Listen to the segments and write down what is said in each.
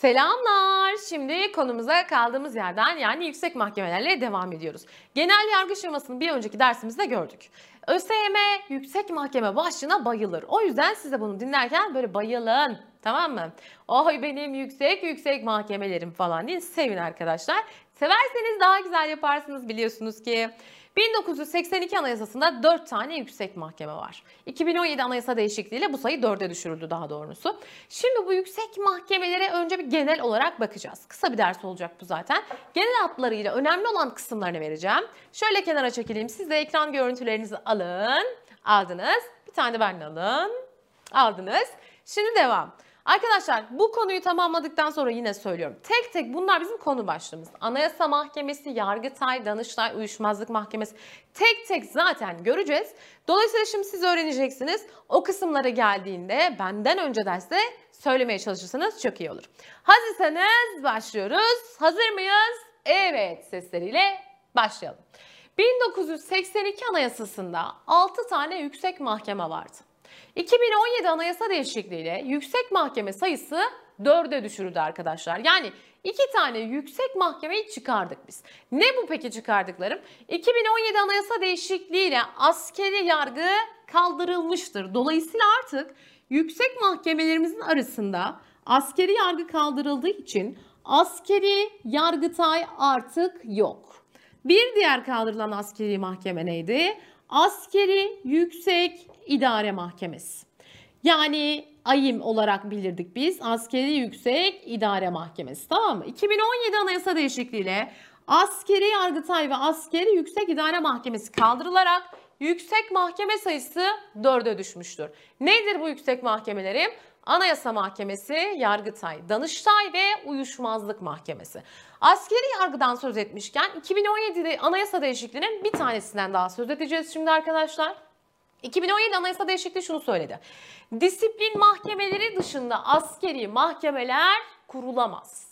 Selamlar. Şimdi konumuza kaldığımız yerden yani yüksek mahkemelerle devam ediyoruz. Genel yargı şemasını bir önceki dersimizde gördük. ÖSYM yüksek mahkeme başlığına bayılır. O yüzden size bunu dinlerken böyle bayılın. Tamam mı? Oy benim yüksek yüksek mahkemelerim falan değil. Sevin arkadaşlar. Severseniz daha güzel yaparsınız biliyorsunuz ki. 1982 Anayasası'nda 4 tane yüksek mahkeme var. 2017 Anayasa değişikliğiyle bu sayı 4'e düşürüldü daha doğrusu. Şimdi bu yüksek mahkemelere önce bir genel olarak bakacağız. Kısa bir ders olacak bu zaten. Genel hatlarıyla önemli olan kısımlarını vereceğim. Şöyle kenara çekileyim. Siz de ekran görüntülerinizi alın. Aldınız. Bir tane de ben alın. Aldınız. Şimdi devam. Arkadaşlar bu konuyu tamamladıktan sonra yine söylüyorum. Tek tek bunlar bizim konu başlığımız. Anayasa Mahkemesi, Yargıtay, Danıştay, Uyuşmazlık Mahkemesi tek tek zaten göreceğiz. Dolayısıyla şimdi siz öğreneceksiniz. O kısımlara geldiğinde benden önce derste söylemeye çalışırsanız çok iyi olur. Hazırsanız başlıyoruz. Hazır mıyız? Evet sesleriyle başlayalım. 1982 Anayasası'nda 6 tane yüksek mahkeme vardı. 2017 anayasa değişikliğiyle yüksek mahkeme sayısı 4'e düşürüldü arkadaşlar. Yani iki tane yüksek mahkemeyi çıkardık biz. Ne bu peki çıkardıklarım? 2017 anayasa değişikliğiyle askeri yargı kaldırılmıştır. Dolayısıyla artık yüksek mahkemelerimizin arasında askeri yargı kaldırıldığı için askeri yargıtay artık yok. Bir diğer kaldırılan askeri mahkeme neydi? Askeri Yüksek İdare Mahkemesi. Yani AYİM olarak bilirdik biz. Askeri Yüksek İdare Mahkemesi tamam mı? 2017 Anayasa değişikliğiyle Askeri Yargıtay ve Askeri Yüksek İdare Mahkemesi kaldırılarak yüksek mahkeme sayısı 4'e düşmüştür. Nedir bu yüksek mahkemelerim? Anayasa Mahkemesi, Yargıtay, Danıştay ve Uyuşmazlık Mahkemesi. Askeri yargıdan söz etmişken 2017'de anayasa değişikliğinin bir tanesinden daha söz edeceğiz şimdi arkadaşlar. 2017 anayasa değişikliği şunu söyledi. Disiplin mahkemeleri dışında askeri mahkemeler kurulamaz.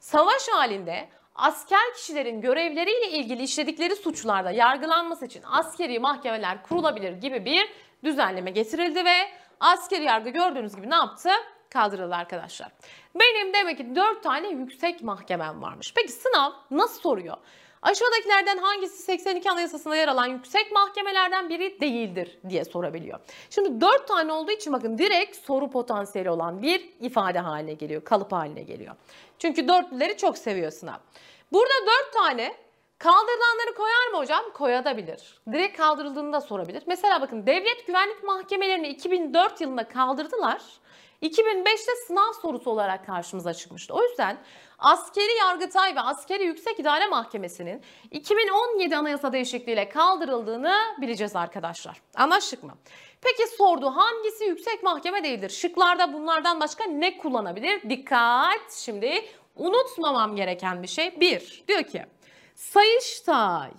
Savaş halinde asker kişilerin görevleriyle ilgili işledikleri suçlarda yargılanması için askeri mahkemeler kurulabilir gibi bir düzenleme getirildi ve askeri yargı gördüğünüz gibi ne yaptı? Kaldırıldı arkadaşlar. Benim demek ki 4 tane yüksek mahkemem varmış. Peki sınav nasıl soruyor? Aşağıdakilerden hangisi 82 Anayasası'nda yer alan yüksek mahkemelerden biri değildir diye sorabiliyor. Şimdi 4 tane olduğu için bakın direkt soru potansiyeli olan bir ifade haline geliyor, kalıp haline geliyor. Çünkü dörtlüleri çok seviyor sınav. Burada 4 tane Kaldırılanları koyar mı hocam? Koyabilir. Direkt kaldırıldığını da sorabilir. Mesela bakın devlet güvenlik mahkemelerini 2004 yılında kaldırdılar. 2005'te sınav sorusu olarak karşımıza çıkmıştı. O yüzden Askeri Yargıtay ve Askeri Yüksek İdare Mahkemesi'nin 2017 anayasa değişikliğiyle kaldırıldığını bileceğiz arkadaşlar. Anlaştık mı? Peki sordu hangisi yüksek mahkeme değildir? Şıklarda bunlardan başka ne kullanabilir? Dikkat şimdi unutmamam gereken bir şey. Bir, diyor ki Sayıştay.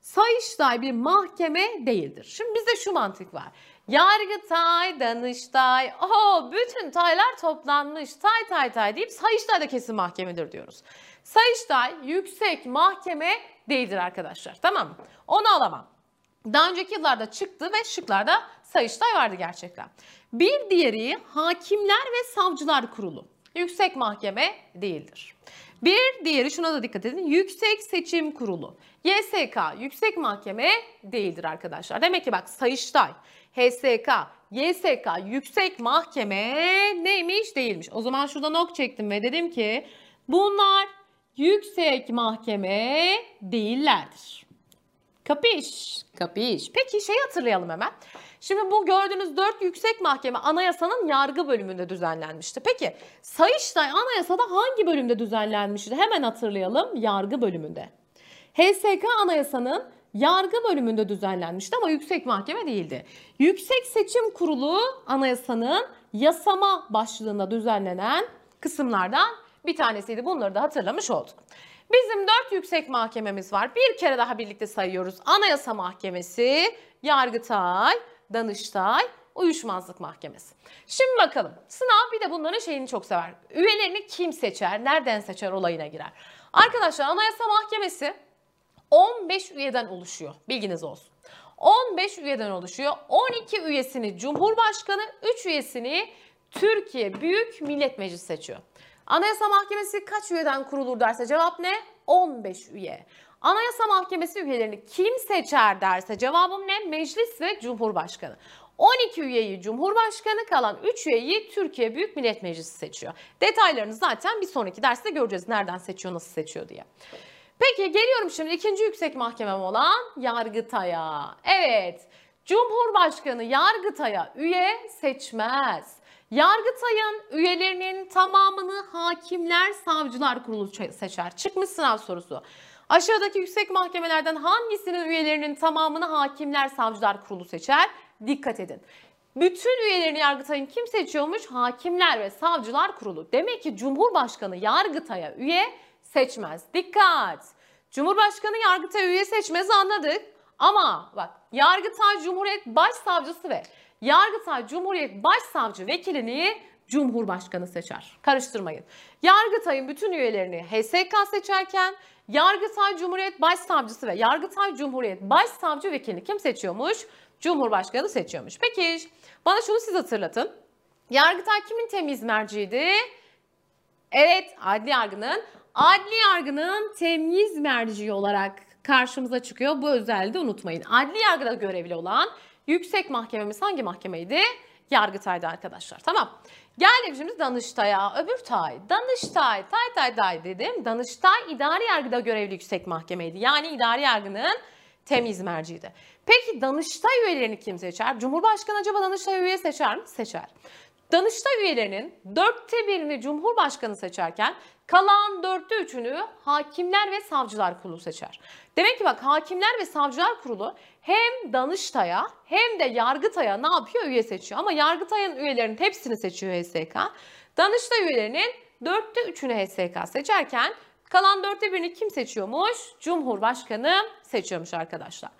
Sayıştay bir mahkeme değildir. Şimdi bizde şu mantık var. Yargıtay, Danıştay, oho bütün taylar toplanmış, tay tay tay deyip Sayıştay da kesin mahkemedir diyoruz. Sayıştay yüksek mahkeme değildir arkadaşlar tamam mı? Onu alamam. Daha önceki yıllarda çıktı ve şıklarda Sayıştay vardı gerçekten. Bir diğeri Hakimler ve Savcılar Kurulu. Yüksek mahkeme değildir. Bir diğeri şuna da dikkat edin. Yüksek Seçim Kurulu. YSK yüksek mahkeme değildir arkadaşlar. Demek ki bak Sayıştay, HSK, YSK yüksek mahkeme neymiş değilmiş. O zaman şurada nok çektim ve dedim ki bunlar yüksek mahkeme değillerdir. Kapiş, kapiş. Peki şey hatırlayalım hemen. Şimdi bu gördüğünüz 4 yüksek mahkeme anayasanın yargı bölümünde düzenlenmişti. Peki Sayıştay anayasada hangi bölümde düzenlenmişti? Hemen hatırlayalım yargı bölümünde. HSK anayasanın yargı bölümünde düzenlenmişti ama yüksek mahkeme değildi. Yüksek Seçim Kurulu anayasanın yasama başlığında düzenlenen kısımlardan bir tanesiydi. Bunları da hatırlamış olduk. Bizim dört yüksek mahkememiz var. Bir kere daha birlikte sayıyoruz. Anayasa Mahkemesi, Yargıtay, Danıştay, Uyuşmazlık Mahkemesi. Şimdi bakalım. Sınav bir de bunların şeyini çok sever. Üyelerini kim seçer, nereden seçer olayına girer. Arkadaşlar Anayasa Mahkemesi 15 üyeden oluşuyor. Bilginiz olsun. 15 üyeden oluşuyor. 12 üyesini Cumhurbaşkanı, 3 üyesini Türkiye Büyük Millet Meclisi seçiyor. Anayasa Mahkemesi kaç üyeden kurulur derse cevap ne? 15 üye. Anayasa Mahkemesi üyelerini kim seçer derse cevabım ne? Meclis ve Cumhurbaşkanı. 12 üyeyi Cumhurbaşkanı kalan 3 üyeyi Türkiye Büyük Millet Meclisi seçiyor. Detaylarını zaten bir sonraki derste göreceğiz. Nereden seçiyor, nasıl seçiyor diye. Peki geliyorum şimdi ikinci yüksek mahkemem olan Yargıtay'a. Evet, Cumhurbaşkanı Yargıtay'a üye seçmez. Yargıtay'ın üyelerinin tamamını hakimler, savcılar kurulu seçer. Çıkmış sınav sorusu. Aşağıdaki yüksek mahkemelerden hangisinin üyelerinin tamamını hakimler, savcılar kurulu seçer? Dikkat edin. Bütün üyelerini Yargıtay'ın kim seçiyormuş? Hakimler ve Savcılar Kurulu. Demek ki Cumhurbaşkanı Yargıtay'a üye seçmez. Dikkat! Cumhurbaşkanı Yargıtay'a üye seçmez anladık. Ama bak Yargıtay Cumhuriyet Başsavcısı ve Yargıtay Cumhuriyet Başsavcı vekilini Cumhurbaşkanı seçer. Karıştırmayın. Yargıtay'ın bütün üyelerini HSK seçerken Yargıtay Cumhuriyet Başsavcısı ve Yargıtay Cumhuriyet Başsavcı vekilini kim seçiyormuş? Cumhurbaşkanı seçiyormuş. Peki bana şunu siz hatırlatın. Yargıtay kimin temiz merciydi? Evet adli yargının. Adli yargının temiz merci olarak karşımıza çıkıyor. Bu özelliği de unutmayın. Adli yargıda görevli olan yüksek mahkememiz hangi mahkemeydi? Yargıtay'da arkadaşlar. Tamam. Geldik şimdi Danıştay'a. Öbür tay. Danıştay. Tay tay tay dedim. Danıştay idari yargıda görevli yüksek mahkemeydi. Yani idari yargının temiz merciydi. Peki Danıştay üyelerini kim seçer? Cumhurbaşkanı acaba Danıştay üye seçer mi? Seçer. Danıştay üyelerinin dörtte birini Cumhurbaşkanı seçerken kalan dörtte üçünü Hakimler ve Savcılar Kurulu seçer. Demek ki bak Hakimler ve Savcılar Kurulu hem Danıştay'a hem de Yargıtay'a ne yapıyor? Üye seçiyor. Ama Yargıtay'ın üyelerinin hepsini seçiyor HSK. Danıştay üyelerinin dörtte üçünü HSK seçerken kalan dörtte birini kim seçiyormuş? Cumhurbaşkanı seçiyormuş arkadaşlar.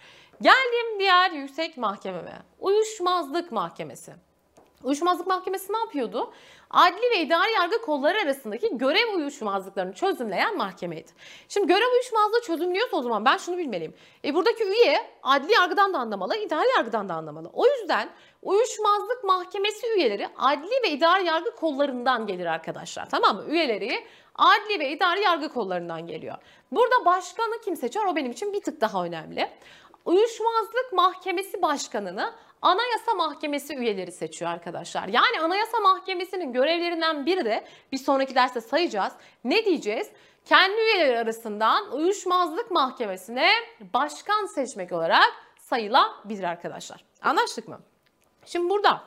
Geldim diğer yüksek mahkememe. Uyuşmazlık Mahkemesi. Uyuşmazlık Mahkemesi ne yapıyordu? Adli ve idari yargı kolları arasındaki görev uyuşmazlıklarını çözümleyen mahkemeydi. Şimdi görev uyuşmazlığı çözümlüyorsa o zaman ben şunu bilmeliyim. E buradaki üye adli yargıdan da anlamalı, idari yargıdan da anlamalı. O yüzden uyuşmazlık mahkemesi üyeleri adli ve idari yargı kollarından gelir arkadaşlar. Tamam mı? Üyeleri adli ve idari yargı kollarından geliyor. Burada başkanı kim seçer? O benim için bir tık daha önemli. Uyuşmazlık Mahkemesi Başkanı'nı Anayasa Mahkemesi üyeleri seçiyor arkadaşlar. Yani Anayasa Mahkemesi'nin görevlerinden biri de bir sonraki derste sayacağız. Ne diyeceğiz? Kendi üyeleri arasından Uyuşmazlık Mahkemesi'ne başkan seçmek olarak sayılabilir arkadaşlar. Anlaştık mı? Şimdi burada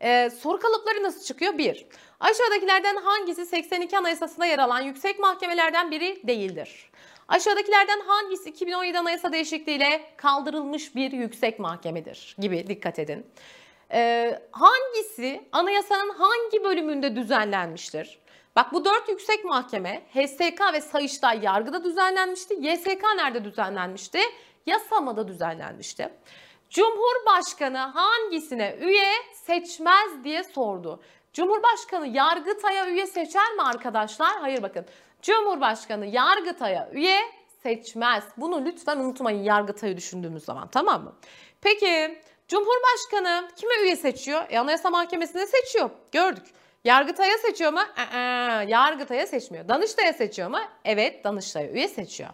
e, soru kalıpları nasıl çıkıyor? 1. Aşağıdakilerden hangisi 82 Anayasası'nda yer alan yüksek mahkemelerden biri değildir? Aşağıdakilerden hangisi 2017 Anayasa değişikliğiyle kaldırılmış bir yüksek mahkemedir gibi dikkat edin. Ee, hangisi anayasanın hangi bölümünde düzenlenmiştir? Bak bu dört yüksek mahkeme HSK ve Sayıştay yargıda düzenlenmişti. YSK nerede düzenlenmişti? Yasamada düzenlenmişti. Cumhurbaşkanı hangisine üye seçmez diye sordu. Cumhurbaşkanı Yargıtay'a üye seçer mi arkadaşlar? Hayır bakın. Cumhurbaşkanı Yargıtay'a üye seçmez. Bunu lütfen unutmayın Yargıtay'ı düşündüğümüz zaman tamam mı? Peki Cumhurbaşkanı kime üye seçiyor? E, Anayasa Mahkemesi'ne seçiyor. Gördük. Yargıtay'a seçiyor mu? Ee, Yargıtay'a seçmiyor. Danıştay'a seçiyor mu? Evet, Danıştay'a üye seçiyor.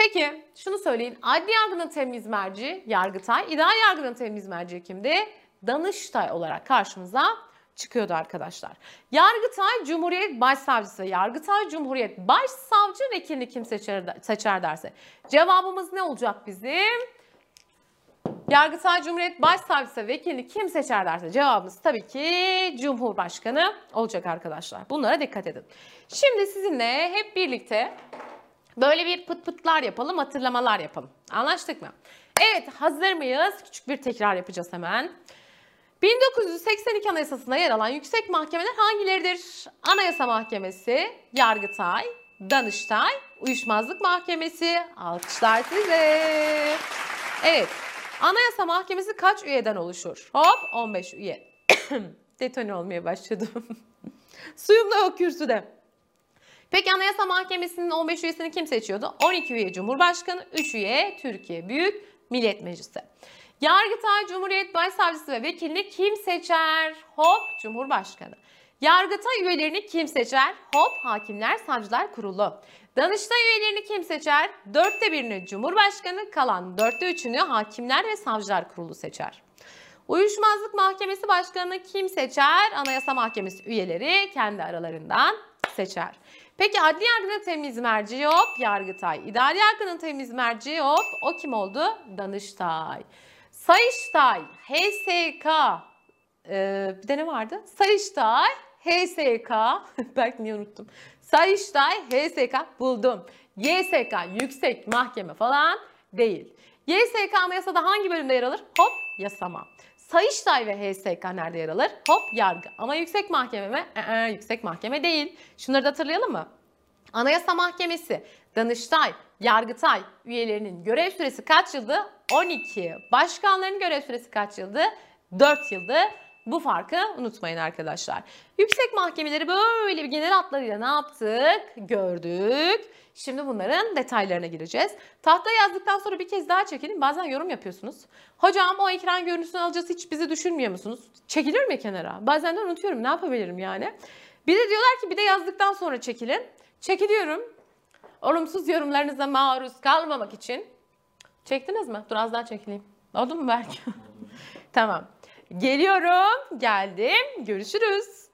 Peki şunu söyleyin. Adli yargının temiz merci Yargıtay, idari yargının temiz merci kimdi? Danıştay olarak karşımıza çıkıyordu arkadaşlar. Yargıtay Cumhuriyet Başsavcısı, Yargıtay Cumhuriyet Başsavcı vekilini kim seçer, seçer derse. Cevabımız ne olacak bizim? Yargıtay Cumhuriyet Başsavcısı vekilini kim seçer derse cevabımız tabii ki Cumhurbaşkanı olacak arkadaşlar. Bunlara dikkat edin. Şimdi sizinle hep birlikte böyle bir pıt pıtlar yapalım, hatırlamalar yapalım. Anlaştık mı? Evet hazır mıyız? Küçük bir tekrar yapacağız hemen. 1982 Anayasası'nda yer alan yüksek mahkemeler hangileridir? Anayasa Mahkemesi, Yargıtay, Danıştay, Uyuşmazlık Mahkemesi. Alkışlar size. Evet. Anayasa Mahkemesi kaç üyeden oluşur? Hop 15 üye. Detone olmaya başladım. Suyum da yok kürsüde. Peki Anayasa Mahkemesi'nin 15 üyesini kim seçiyordu? 12 üye Cumhurbaşkanı, 3 üye Türkiye Büyük Millet Meclisi. Yargıtay Cumhuriyet Başsavcısı ve vekilini kim seçer? Hop Cumhurbaşkanı. Yargıtay üyelerini kim seçer? Hop Hakimler Savcılar Kurulu. Danıştay üyelerini kim seçer? Dörtte birini Cumhurbaşkanı, kalan dörtte üçünü Hakimler ve Savcılar Kurulu seçer. Uyuşmazlık Mahkemesi Başkanı'nı kim seçer? Anayasa Mahkemesi üyeleri kendi aralarından seçer. Peki adli yargının temiz merci hop Yargıtay. İdari yargının temiz merci hop o kim oldu? Danıştay. Sayıştay, HSK, ee, bir de ne vardı? Sayıştay, HSK, belki niye unuttum. Sayıştay, HSK buldum. YSK, Yüksek Mahkeme falan değil. YSK anayasada hangi bölümde yer alır? Hop yasama. Sayıştay ve HSK nerede yer alır? Hop yargı. Ama yüksek mahkeme mi? Ee, yüksek mahkeme değil. Şunları da hatırlayalım mı? Anayasa Mahkemesi, Danıştay, Yargıtay üyelerinin görev süresi kaç yıldı? 12. Başkanların görev süresi kaç yıldı? 4 yıldı. Bu farkı unutmayın arkadaşlar. Yüksek mahkemeleri böyle bir genel hatlarıyla ne yaptık? Gördük. Şimdi bunların detaylarına gireceğiz. Tahta yazdıktan sonra bir kez daha çekelim. Bazen yorum yapıyorsunuz. Hocam o ekran görüntüsünü alacağız hiç bizi düşünmüyor musunuz? Çekilir mi kenara? Bazen de unutuyorum. Ne yapabilirim yani? Bir de diyorlar ki bir de yazdıktan sonra çekilin. Çekiliyorum. Olumsuz yorumlarınıza maruz kalmamak için. Çektiniz mi? Dur az daha çekileyim. Oldu mu belki? tamam. Geliyorum. Geldim. Görüşürüz.